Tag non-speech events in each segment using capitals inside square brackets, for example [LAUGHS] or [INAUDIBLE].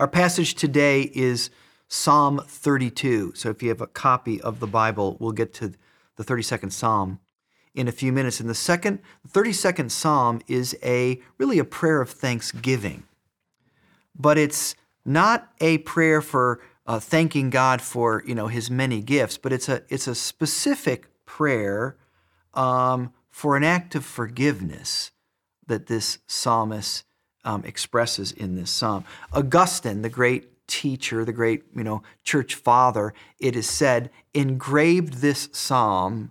Our passage today is Psalm 32. So if you have a copy of the Bible, we'll get to the 32nd Psalm in a few minutes. And the second, the 32nd Psalm is a really a prayer of thanksgiving. But it's not a prayer for uh, thanking God for you know His many gifts, but it's a it's a specific prayer um, for an act of forgiveness that this psalmist um, expresses in this psalm. Augustine, the great teacher, the great you know church father, it is said engraved this psalm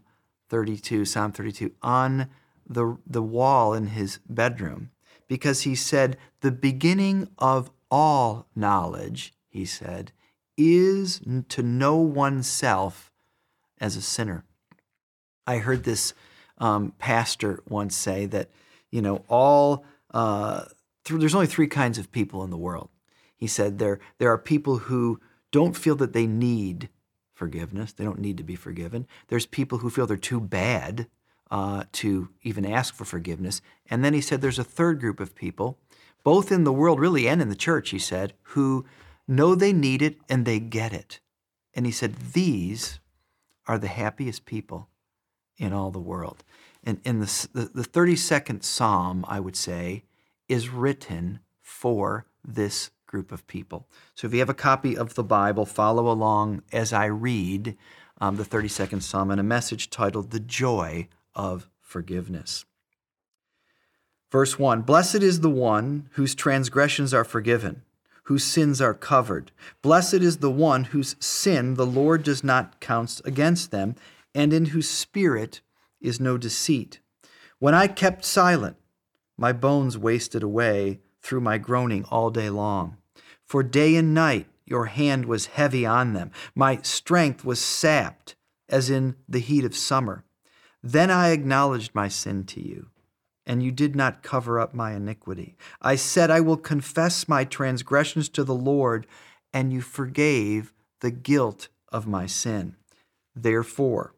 32, Psalm 32, on the the wall in his bedroom because he said the beginning of all knowledge, he said, is to know oneself as a sinner. I heard this um, pastor once say that, you know, all uh, th- there's only three kinds of people in the world. He said there there are people who don't feel that they need forgiveness; they don't need to be forgiven. There's people who feel they're too bad uh, to even ask for forgiveness, and then he said there's a third group of people, both in the world really and in the church. He said who know they need it and they get it, and he said these are the happiest people in all the world. And in the, the, the 32nd Psalm, I would say, is written for this group of people. So if you have a copy of the Bible, follow along as I read um, the 32nd Psalm and a message titled The Joy of Forgiveness. Verse 1 Blessed is the one whose transgressions are forgiven, whose sins are covered. Blessed is the one whose sin the Lord does not count against them, and in whose spirit is no deceit. When I kept silent, my bones wasted away through my groaning all day long. For day and night your hand was heavy on them. My strength was sapped as in the heat of summer. Then I acknowledged my sin to you, and you did not cover up my iniquity. I said, I will confess my transgressions to the Lord, and you forgave the guilt of my sin. Therefore,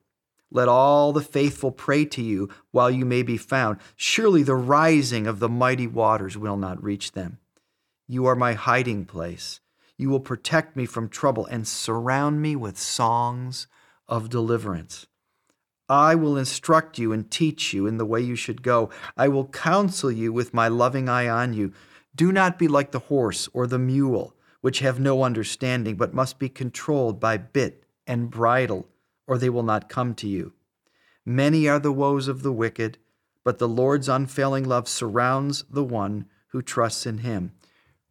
let all the faithful pray to you while you may be found. Surely the rising of the mighty waters will not reach them. You are my hiding place. You will protect me from trouble and surround me with songs of deliverance. I will instruct you and teach you in the way you should go. I will counsel you with my loving eye on you. Do not be like the horse or the mule, which have no understanding, but must be controlled by bit and bridle or they will not come to you. Many are the woes of the wicked, but the Lord's unfailing love surrounds the one who trusts in him.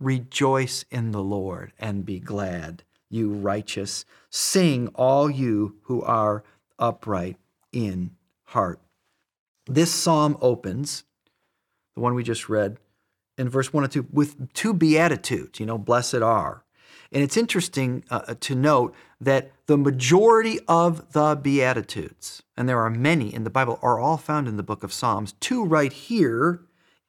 Rejoice in the Lord and be glad, you righteous. Sing, all you who are upright in heart. This psalm opens, the one we just read, in verse 1 and 2, with two beatitudes, you know, blessed are. And it's interesting uh, to note that the majority of the Beatitudes, and there are many in the Bible, are all found in the book of Psalms. Two right here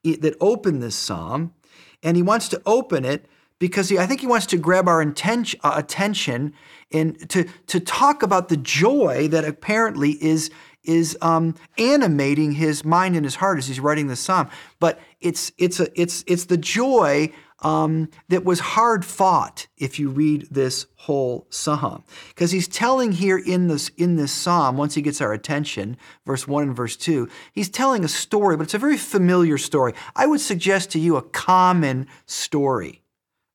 that open this psalm, and he wants to open it because he, I think he wants to grab our intention, uh, attention and to, to talk about the joy that apparently is, is um, animating his mind and his heart as he's writing the psalm. But it's, it's, a, it's, it's the joy um, that was hard fought if you read this whole psalm. Because he's telling here in this, in this psalm, once he gets our attention, verse 1 and verse 2, he's telling a story, but it's a very familiar story. I would suggest to you a common story,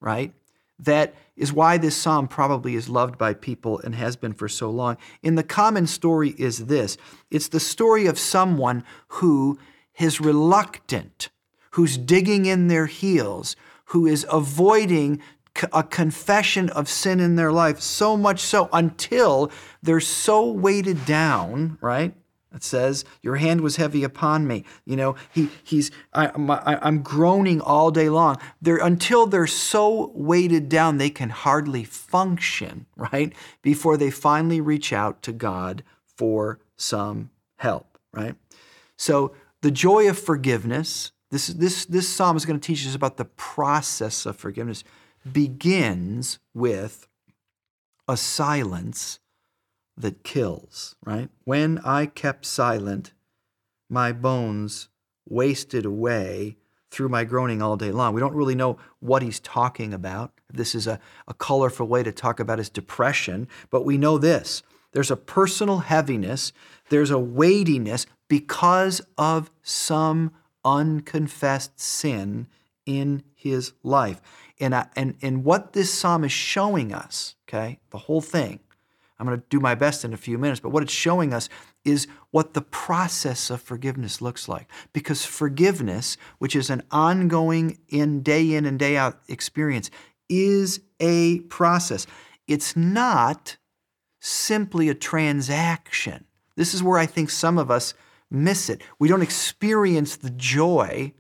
right? That is why this psalm probably is loved by people and has been for so long. In the common story is this it's the story of someone who is reluctant, who's digging in their heels, who is avoiding a confession of sin in their life, so much so until they're so weighted down, right? It says, Your hand was heavy upon me. You know, he, he's, I, am groaning all day long. They're, until they're so weighted down, they can hardly function, right? Before they finally reach out to God for some help, right? So the joy of forgiveness this, this, this psalm is going to teach us about the process of forgiveness, begins with a silence that kills, right? When I kept silent, my bones wasted away through my groaning all day long. We don't really know what he's talking about. This is a, a colorful way to talk about his depression, but we know this there's a personal heaviness, there's a weightiness because of some unconfessed sin in his life. And, I, and, and what this psalm is showing us, okay, the whole thing, I'm going to do my best in a few minutes, but what it's showing us is what the process of forgiveness looks like. Because forgiveness, which is an ongoing in day in and day out experience, is a process. It's not simply a transaction. This is where I think some of us miss it. We don't experience the joy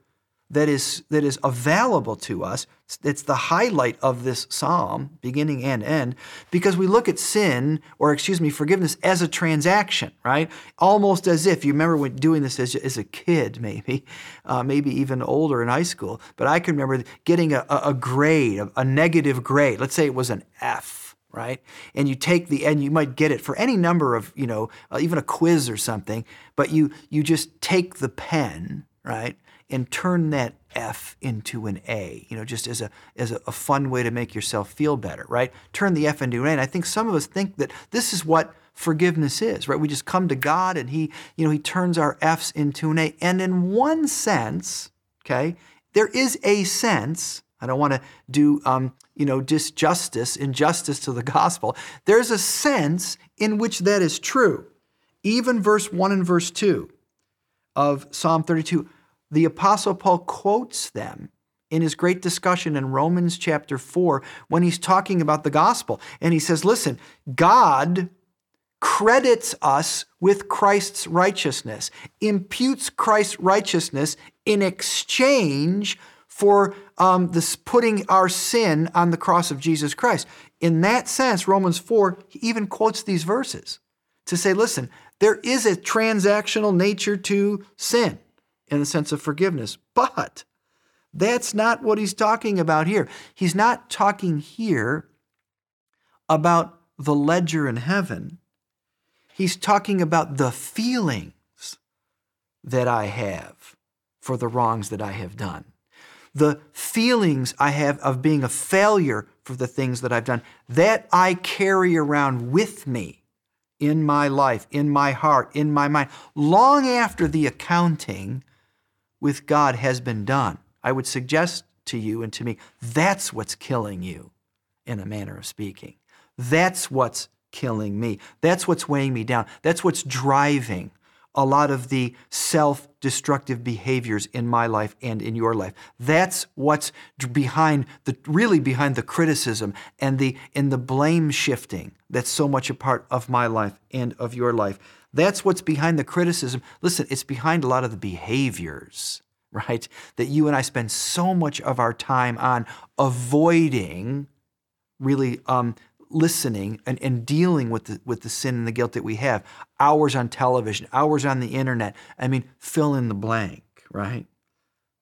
that is that is available to us. It's the highlight of this psalm, beginning and end, because we look at sin, or excuse me, forgiveness as a transaction, right? Almost as if you remember when doing this as, as a kid, maybe, uh, maybe even older in high school. But I can remember getting a, a grade, a, a negative grade. Let's say it was an F right? And you take the and you might get it for any number of you know uh, even a quiz or something, but you you just take the pen right and turn that F into an A, you know, just as a as a, a fun way to make yourself feel better, right? Turn the F into an A. And I think some of us think that this is what forgiveness is, right? We just come to God and He, you know, He turns our F's into an A. And in one sense, okay, there is a sense. I don't want to do, um, you know, disjustice, injustice to the gospel. There's a sense in which that is true. Even verse 1 and verse 2 of Psalm 32 the Apostle Paul quotes them in his great discussion in Romans chapter 4 when he's talking about the gospel. And he says, Listen, God credits us with Christ's righteousness, imputes Christ's righteousness in exchange for um, this putting our sin on the cross of Jesus Christ. In that sense, Romans 4 he even quotes these verses to say, listen, there is a transactional nature to sin in the sense of forgiveness. But that's not what he's talking about here. He's not talking here about the ledger in heaven. He's talking about the feelings that I have for the wrongs that I have done. The feelings I have of being a failure for the things that I've done, that I carry around with me in my life, in my heart, in my mind, long after the accounting with God has been done. I would suggest to you and to me that's what's killing you, in a manner of speaking. That's what's killing me. That's what's weighing me down. That's what's driving a lot of the self destructive behaviors in my life and in your life. That's what's behind the really behind the criticism and the in the blame shifting that's so much a part of my life and of your life. That's what's behind the criticism. Listen, it's behind a lot of the behaviors, [LAUGHS] right? That you and I spend so much of our time on avoiding really um, listening and, and dealing with the, with the sin and the guilt that we have. Hours on television, hours on the internet. I mean, fill in the blank, right?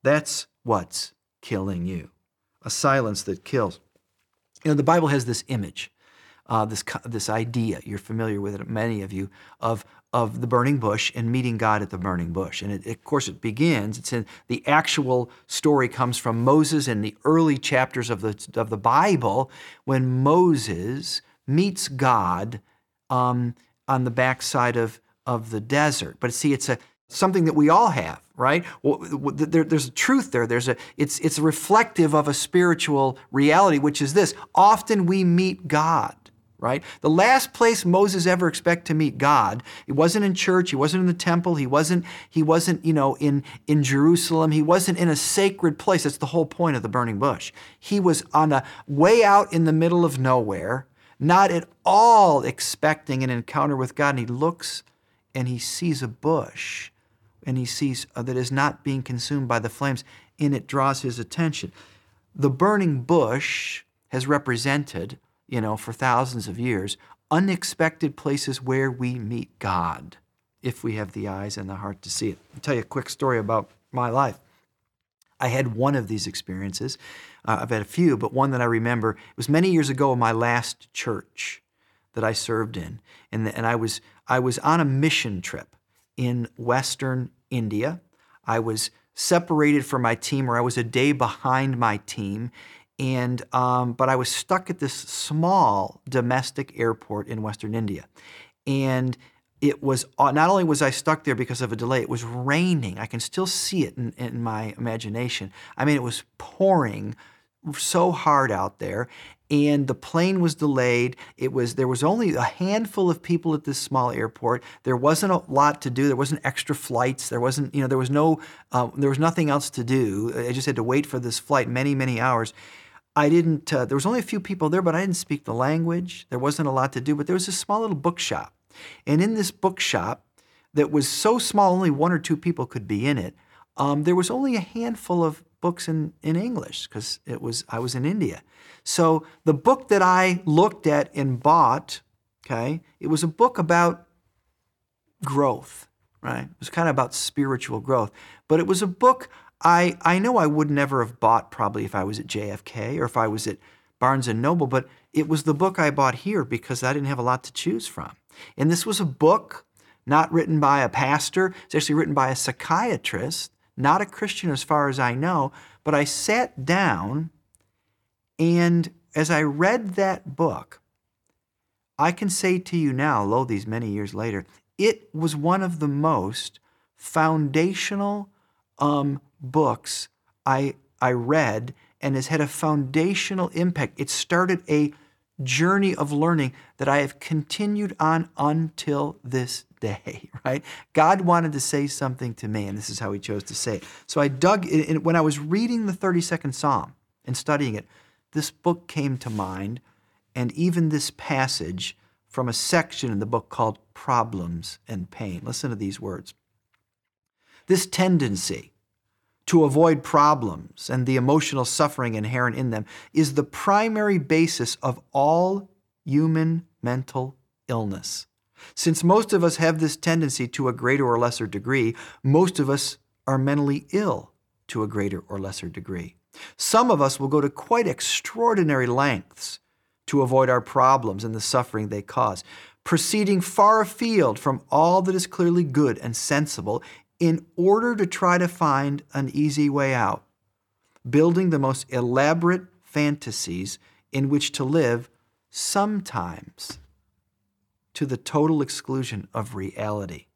That's what's killing you. A silence that kills. You know, the Bible has this image, uh, this, this idea, you're familiar with it, many of you, of of the burning bush and meeting God at the burning bush. And it, of course, it begins, it's in the actual story comes from Moses in the early chapters of the, of the Bible when Moses meets God um, on the backside of, of the desert. But see, it's a something that we all have, right? Well, there, there's a truth there. There's a it's it's reflective of a spiritual reality, which is this: often we meet God right? The last place Moses ever expect to meet God, he wasn't in church, he wasn't in the temple, he wasn't, he wasn't, you know, in, in Jerusalem, he wasn't in a sacred place. That's the whole point of the burning bush. He was on a way out in the middle of nowhere, not at all expecting an encounter with God. And he looks and he sees a bush and he sees uh, that is not being consumed by the flames, and it draws his attention. The burning bush has represented you know, for thousands of years, unexpected places where we meet God if we have the eyes and the heart to see it. I'll tell you a quick story about my life. I had one of these experiences. Uh, I've had a few, but one that I remember it was many years ago in my last church that I served in, and, the, and I was I was on a mission trip in Western India. I was separated from my team, or I was a day behind my team, and um, but I was stuck at this small domestic airport in Western India, and it was uh, not only was I stuck there because of a delay, it was raining. I can still see it in, in my imagination. I mean, it was pouring so hard out there and the plane was delayed. It was there was only a handful of people at this small airport. There wasn't a lot to do. There wasn't extra flights. There wasn't you know there was no uh, there was nothing else to do. I just had to wait for this flight many many hours i didn't uh, there was only a few people there but i didn't speak the language there wasn't a lot to do but there was a small little bookshop and in this bookshop that was so small only one or two people could be in it um, there was only a handful of books in, in English because it was I was in India. So the book that I looked at and bought, okay, it was a book about growth, right? It was kind of about spiritual growth. But it was a book I, I know I would never have bought probably if I was at JFK or if I was at Barnes and Noble, but it was the book I bought here because I didn't have a lot to choose from. And this was a book not written by a pastor, it's actually written by a psychiatrist not a Christian as far as I know, but I sat down and as I read that book, I can say to you now, lo, these many years later, it was one of the most foundational um, books I, I read and has had a foundational impact. It started a journey of learning that I have continued on until this day, [LAUGHS] right? God wanted to say something to me, and this is how He chose to say it. So I dug in. When I was reading the 32nd Psalm and studying it, this book came to mind, and even this passage from a section in the book called Problems and Pain. Listen to these words. This tendency to avoid problems and the emotional suffering inherent in them is the primary basis of all human mental illness. Since most of us have this tendency to a greater or lesser degree, most of us are mentally ill to a greater or lesser degree. Some of us will go to quite extraordinary lengths to avoid our problems and the suffering they cause, proceeding far afield from all that is clearly good and sensible in order to try to find an easy way out, building the most elaborate fantasies in which to live sometimes to the total exclusion of reality.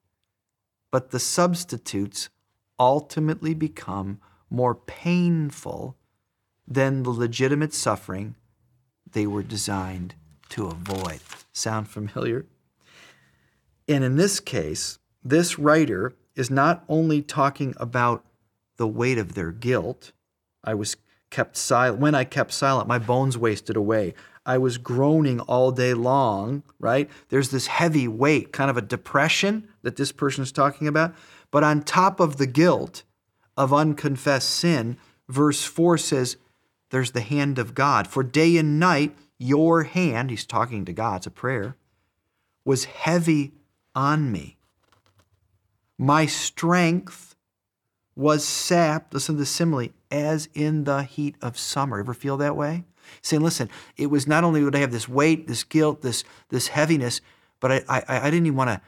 But the substitutes ultimately become more painful than the legitimate suffering they were designed to avoid. Sound familiar? And in this case, this writer is not only talking about the weight of their guilt. I was kept silent. When I kept silent, my bones wasted away. I was groaning all day long, right? There's this heavy weight, kind of a depression that this person is talking about. But on top of the guilt of unconfessed sin, verse 4 says, There's the hand of God. For day and night, your hand, he's talking to God, it's a prayer, was heavy on me. My strength was sapped, listen to the simile, as in the heat of summer. Ever feel that way? saying, listen, it was not only would I have this weight, this guilt, this, this heaviness, but I, I, I didn't even want to,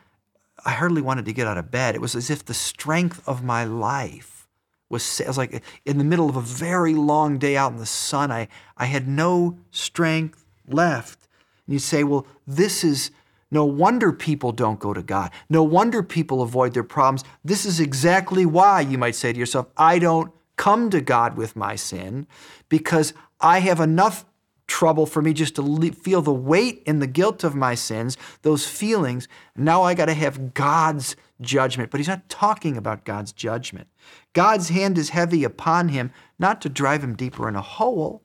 I hardly wanted to get out of bed. It was as if the strength of my life was, it was like in the middle of a very long day out in the sun, I, I had no strength left. And you say, well, this is, no wonder people don't go to God. No wonder people avoid their problems. This is exactly why, you might say to yourself, I don't come to God with my sin because I have enough trouble for me just to feel the weight and the guilt of my sins, those feelings. Now I got to have God's judgment. But he's not talking about God's judgment. God's hand is heavy upon him, not to drive him deeper in a hole,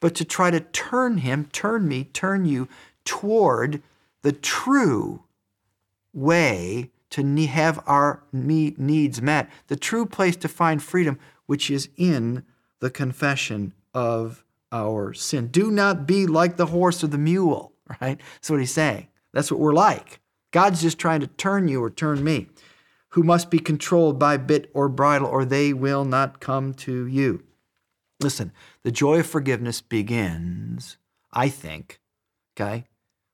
but to try to turn him, turn me, turn you toward the true way to have our needs met, the true place to find freedom, which is in the confession of our sin. Do not be like the horse or the mule, [LAUGHS] right? That's what he's saying. That's what we're like. God's just trying to turn you or turn me, who must be controlled by bit or bridle, or they will not come to you. Listen, the joy of forgiveness begins, I think, okay,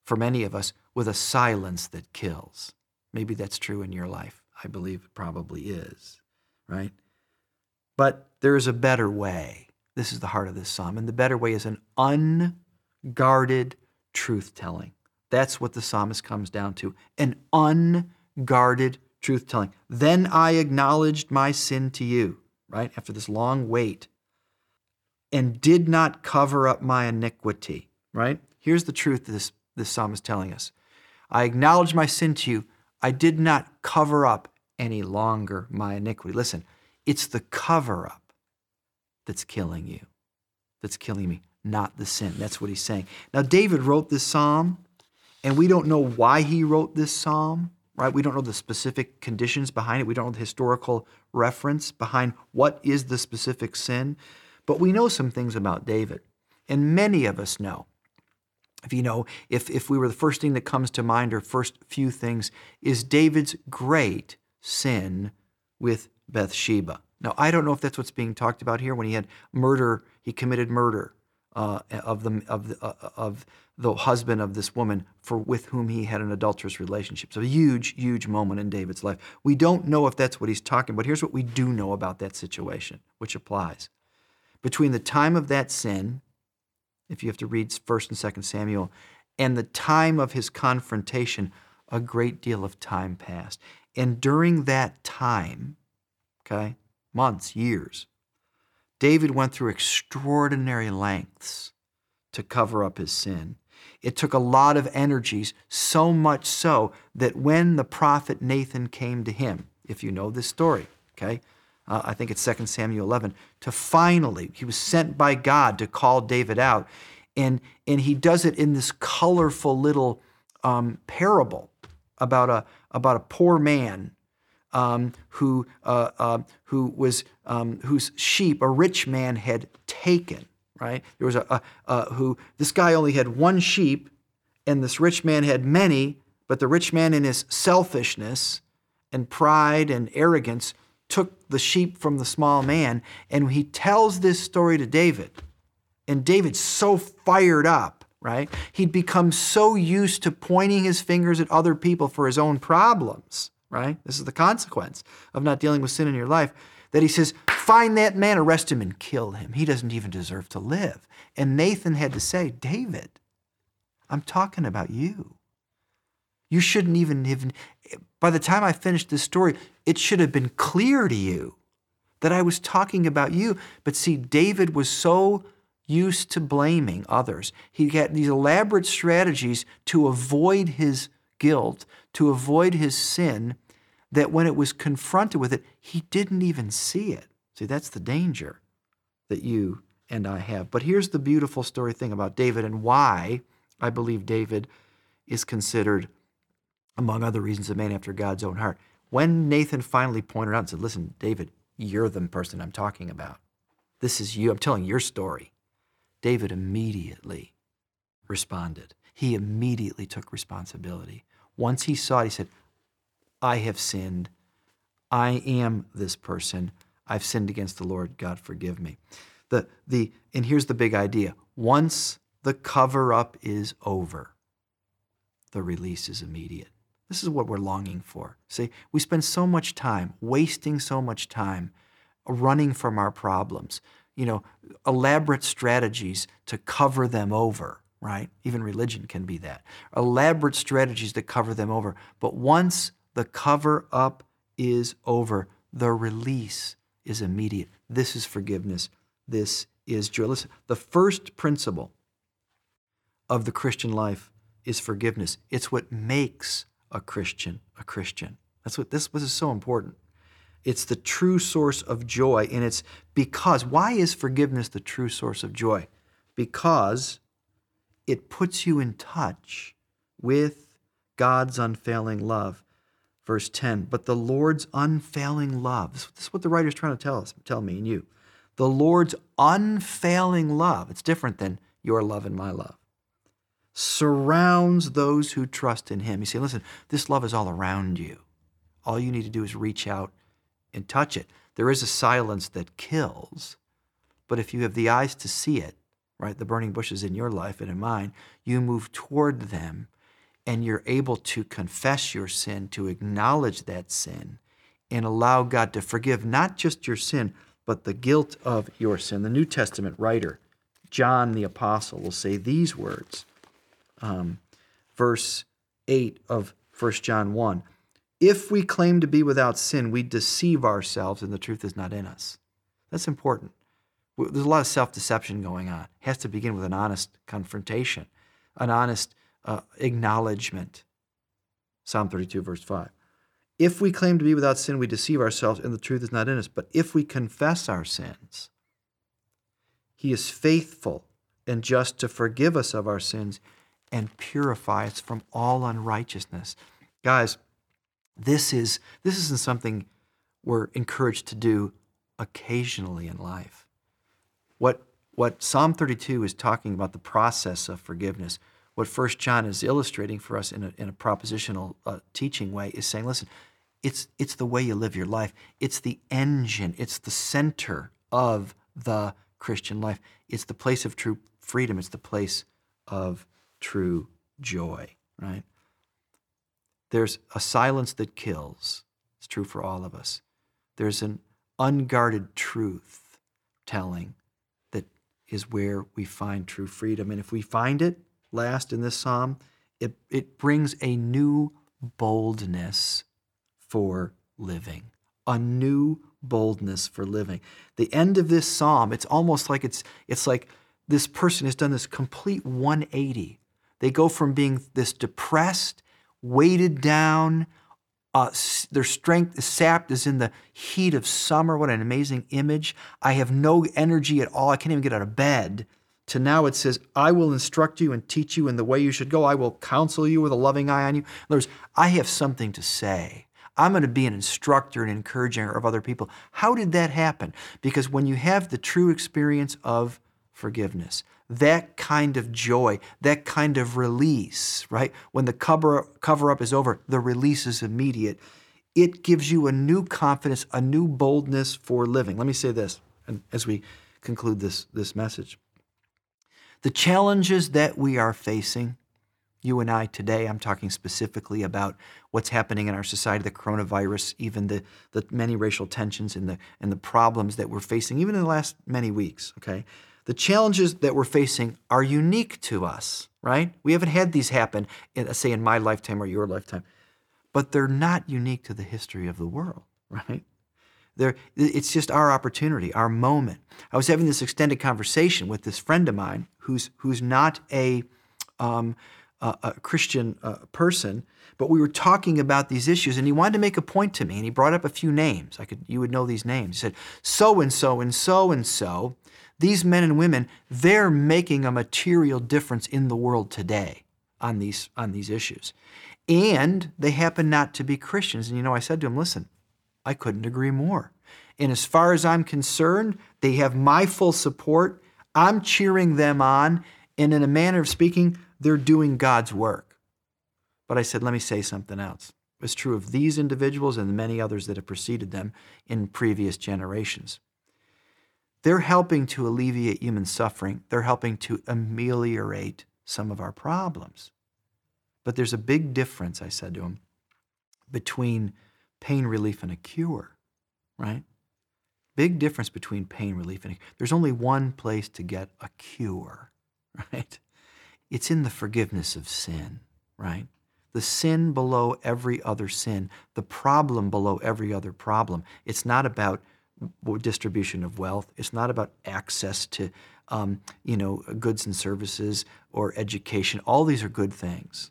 for many of us, with a silence that kills. Maybe that's true in your life. I believe it probably is, right? But there is a better way. This is the heart of this psalm. And the better way is an unguarded truth telling. That's what the psalmist comes down to an unguarded truth telling. Then I acknowledged my sin to you, right? After this long wait, and did not cover up my iniquity, right? Here's the truth this, this psalm is telling us I acknowledge my sin to you. I did not cover up any longer my iniquity. Listen, it's the cover up that's killing you, that's killing me, not the sin. That's what he's saying. Now, David wrote this psalm, and we don't know why he wrote this psalm, right? We don't know the specific conditions behind it. We don't know the historical reference behind what is the specific sin, but we know some things about David. And many of us know. If you know, if, if we were the first thing that comes to mind or first few things, is David's great sin with Bathsheba. Now, I don't know if that's what's being talked about here when he had murder, he committed murder uh, of, the, of, the, uh, of the husband of this woman for with whom he had an adulterous relationship. So a huge, huge moment in David's life. We don't know if that's what he's talking, but here's what we do know about that situation, which applies. Between the time of that sin, if you have to read 1st and 2nd Samuel, and the time of his confrontation, a great deal of time passed. And during that time, okay, months, years, David went through extraordinary lengths to cover up his sin. It took a lot of energies, so much so that when the prophet Nathan came to him, if you know this story, okay, uh, I think it's 2 Samuel 11, to finally, he was sent by God to call David out. And, and he does it in this colorful little um, parable about a, about a poor man um, who, uh, uh, who was, um, whose sheep a rich man had taken, right? There was a, a, a, who, this guy only had one sheep, and this rich man had many, but the rich man, in his selfishness and pride and arrogance, took the sheep from the small man. And he tells this story to David. And David's so fired up, right? He'd become so used to pointing his fingers at other people for his own problems right? This is the consequence of not dealing with sin in your life. That he says, find that man, arrest him, and kill him. He doesn't even deserve to live. And Nathan had to say, David, I'm talking about you. You shouldn't even even, by the time I finished this story, it should have been clear to you that I was talking about you. But see, David was so used to blaming others. He had these elaborate strategies to avoid his guilt, to avoid his sin, that when it was confronted with it, he didn't even see it. See, that's the danger that you and I have. But here's the beautiful story thing about David and why I believe David is considered, among other reasons, a man after God's own heart. When Nathan finally pointed out and said, Listen, David, you're the person I'm talking about. This is you. I'm telling your story. David immediately responded. He immediately took responsibility. Once he saw it, he said, I have sinned. I am this person. I've sinned against the Lord. God, forgive me. The, the, and here's the big idea once the cover up is over, the release is immediate. This is what we're longing for. See, we spend so much time, wasting so much time running from our problems, you know, elaborate strategies to cover them over right? Even religion can be that. Elaborate strategies to cover them over. But once the cover up is over, the release is immediate. This is forgiveness. This is joy. Listen, the first principle of the Christian life is forgiveness. It's what makes a Christian a Christian. That's what this, this is so important. It's the true source of joy, and it's because why is forgiveness the true source of joy? Because it puts you in touch with God's unfailing love. Verse 10, but the Lord's unfailing love, this is what the writer's trying to tell us, tell me and you. The Lord's unfailing love, it's different than your love and my love, surrounds those who trust in Him. You say, listen, this love is all around you. All you need to do is reach out and touch it. There is a silence that kills, but if you have the eyes to see it, right, the burning bushes in your life and in mine, you move toward them and you're able to confess your sin, to acknowledge that sin, and allow God to forgive not just your sin, but the guilt of your sin. The New Testament writer, John the Apostle, will say these words. Um, verse 8 of 1 John 1. If we claim to be without sin, we deceive ourselves and the truth is not in us. That's important. There's a lot of self deception going on. It has to begin with an honest confrontation, an honest uh, acknowledgement. Psalm 32, verse 5. If we claim to be without sin, we deceive ourselves and the truth is not in us. But if we confess our sins, he is faithful and just to forgive us of our sins and purify us from all unrighteousness. Guys, this is this isn't something we're encouraged to do occasionally in life. What what Psalm 32 is talking about the process of forgiveness. What First John is illustrating for us in a, in a propositional uh, teaching way is saying, listen, it's it's the way you live your life. It's the engine. It's the center of the Christian life. It's the place of true freedom. It's the place of true joy. Right? There's a silence that kills. It's true for all of us. There's an unguarded truth telling that is where we find true freedom. And if we find it last in this psalm, it, it brings a new boldness for living, a new boldness for living. The end of this psalm, it's almost like it's, it's like this person has done this complete 180. They go from being this depressed, weighted down. Uh, their strength is sapped as in the heat of summer. What an amazing image. I have no energy at all. I can't even get out of bed. To now it says, I will instruct you and teach you in the way you should go. I will counsel you with a loving eye on you. In other words, I have something to say. I'm going to be an instructor and encourager of other people. How did that happen? Because when you have the true experience of forgiveness, that kind of joy, that kind of release, right? When the cover, cover up is over, the release is immediate. It gives you a new confidence, a new boldness for living. Let me say this and as we conclude this, this message. The challenges that we are facing, you and I today, I'm talking specifically about what's happening in our society, the coronavirus, even the, the many racial tensions and the, and the problems that we're facing, even in the last many weeks, okay? The challenges that we're facing are unique to us, right? We haven't had these happen, in, say, in my lifetime or your lifetime, but they're not unique to the history of the world, [LAUGHS] right? They're, it's just our opportunity, our moment. I was having this extended conversation with this friend of mine who's, who's not a, um, a, a Christian uh, person, but we were talking about these issues, and he wanted to make a point to me, and he brought up a few names. I could, you would know these names. He said, "So and so and so and so these men and women, they're making a material difference in the world today on these, on these issues. And they happen not to be Christians. And you know, I said to him, listen, I couldn't agree more. And as far as I'm concerned, they have my full support. I'm cheering them on. And in a manner of speaking, they're doing God's work. But I said, let me say something else. It's true of these individuals and the many others that have preceded them in previous generations. They're helping to alleviate human suffering. They're helping to ameliorate some of our problems. But there's a big difference, I said to him, between pain relief and a cure, right? Big difference between pain relief and a, there's only one place to get a cure, [LAUGHS] right? It's in the forgiveness of sin, right? The sin below every other sin, the problem below every other problem. It's not about distribution of wealth. It's not about access to, um, you know, goods and services or education. All these are good things.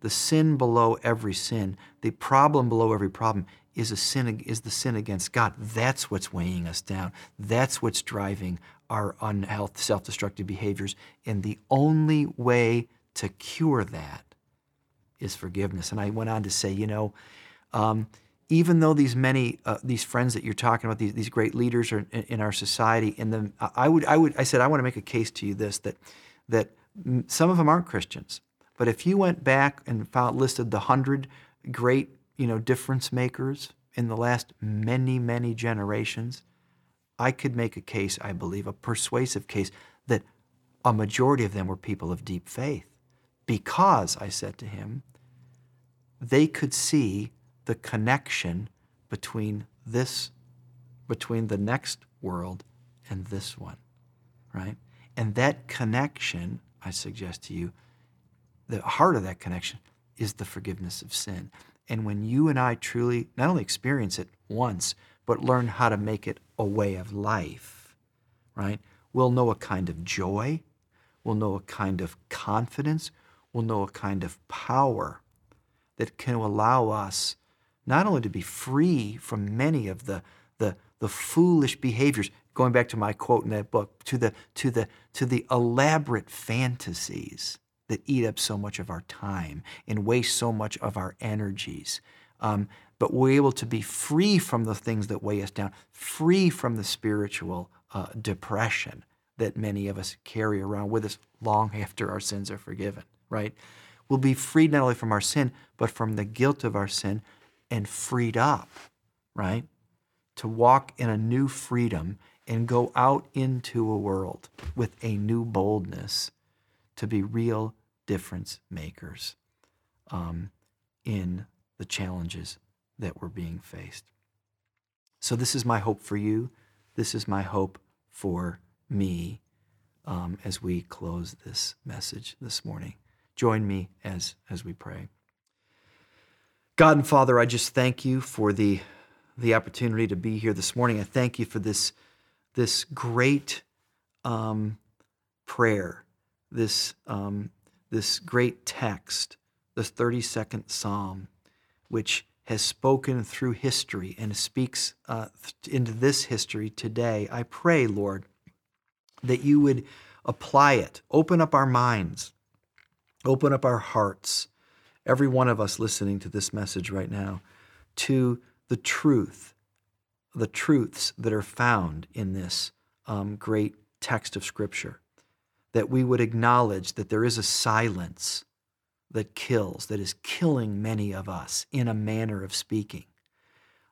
The sin below every sin, the problem below every problem, is a sin is the sin against God. That's what's weighing us down. That's what's driving our unhealth, self-destructive behaviors. And the only way to cure that is forgiveness. And I went on to say, you know. Um, even though these many uh, these friends that you're talking about, these, these great leaders are in, in our society, and then I would I would I said I want to make a case to you this that that some of them aren't Christians, but if you went back and found listed the hundred great you know difference makers in the last many many generations, I could make a case I believe a persuasive case that a majority of them were people of deep faith, because I said to him, they could see the connection between this between the next world and this one, right? And that connection, I suggest to you, the heart of that connection is the forgiveness of sin. And when you and I truly not only experience it once, but learn how to make it a way of life, right? We'll know a kind of joy, we'll know a kind of confidence, we'll know a kind of power that can allow us not only to be free from many of the, the, the foolish behaviors, going back to my quote in that book, to the, to the, to the elaborate fantasies that eat up so much of our time and waste so much of our energies. Um, but we're able to be free from the things that weigh us down, free from the spiritual uh, depression that many of us carry around with us long [LAUGHS] after our sins are forgiven, right? We'll be freed not only from our sin, but from the guilt of our sin and freed up, right? To walk in a new freedom and go out into a world with a new boldness to be real difference makers um, in the challenges that were being faced. So, this is my hope for you. This is my hope for me um, as we close this message this morning. Join me as, as we pray. God and Father, I just thank you for the, the opportunity to be here this morning. I thank you for this, this great um, prayer, this, um, this great text, the 32nd Psalm, which has spoken through history and speaks uh, into this history today. I pray, Lord, that you would apply it, open up our minds, open up our hearts, every one of us listening to this message right now, to the truth, the truths that are found in this um, great text of Scripture that we would acknowledge that there is a silence that kills, that is killing many of us in a manner of speaking.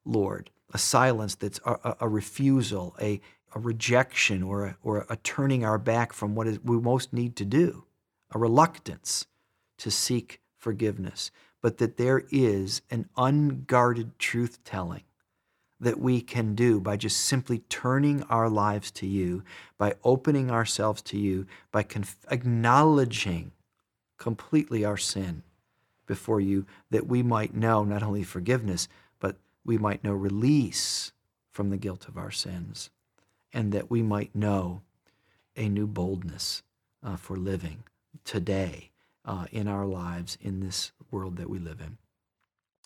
Lord, a silence that's a, a refusal, a, a rejection, or a, or a turning our back from what is, we most need to do, a reluctance to seek forgiveness, but that there is an unguarded truth telling that we can do by just simply turning our lives to you, by opening ourselves to you, by conf- acknowledging completely our sin before you, that we might know not only forgiveness, but we might know release from the guilt of our sins, and that we might know a new boldness uh, for living today uh, in our lives in this world that we live in.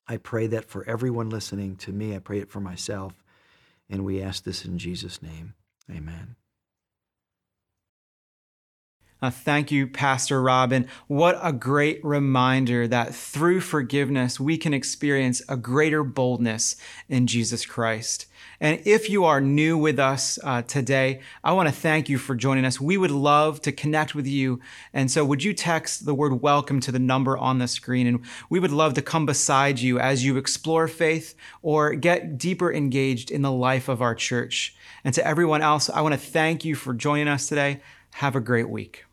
I pray that for everyone listening to me, I pray it for myself. And we ask this in Jesus' name. Amen. Uh, thank you, Pastor Robin. What a great reminder that through forgiveness, we can experience a greater boldness in Jesus Christ. And if you are new with us uh, today, I want to thank you for joining us. We would love to connect with you. And so, would you text the word welcome to the number on the screen? And we would love to come beside you as you explore faith or get deeper engaged in the life of our church. And to everyone else, I want to thank you for joining us today. Have a great week.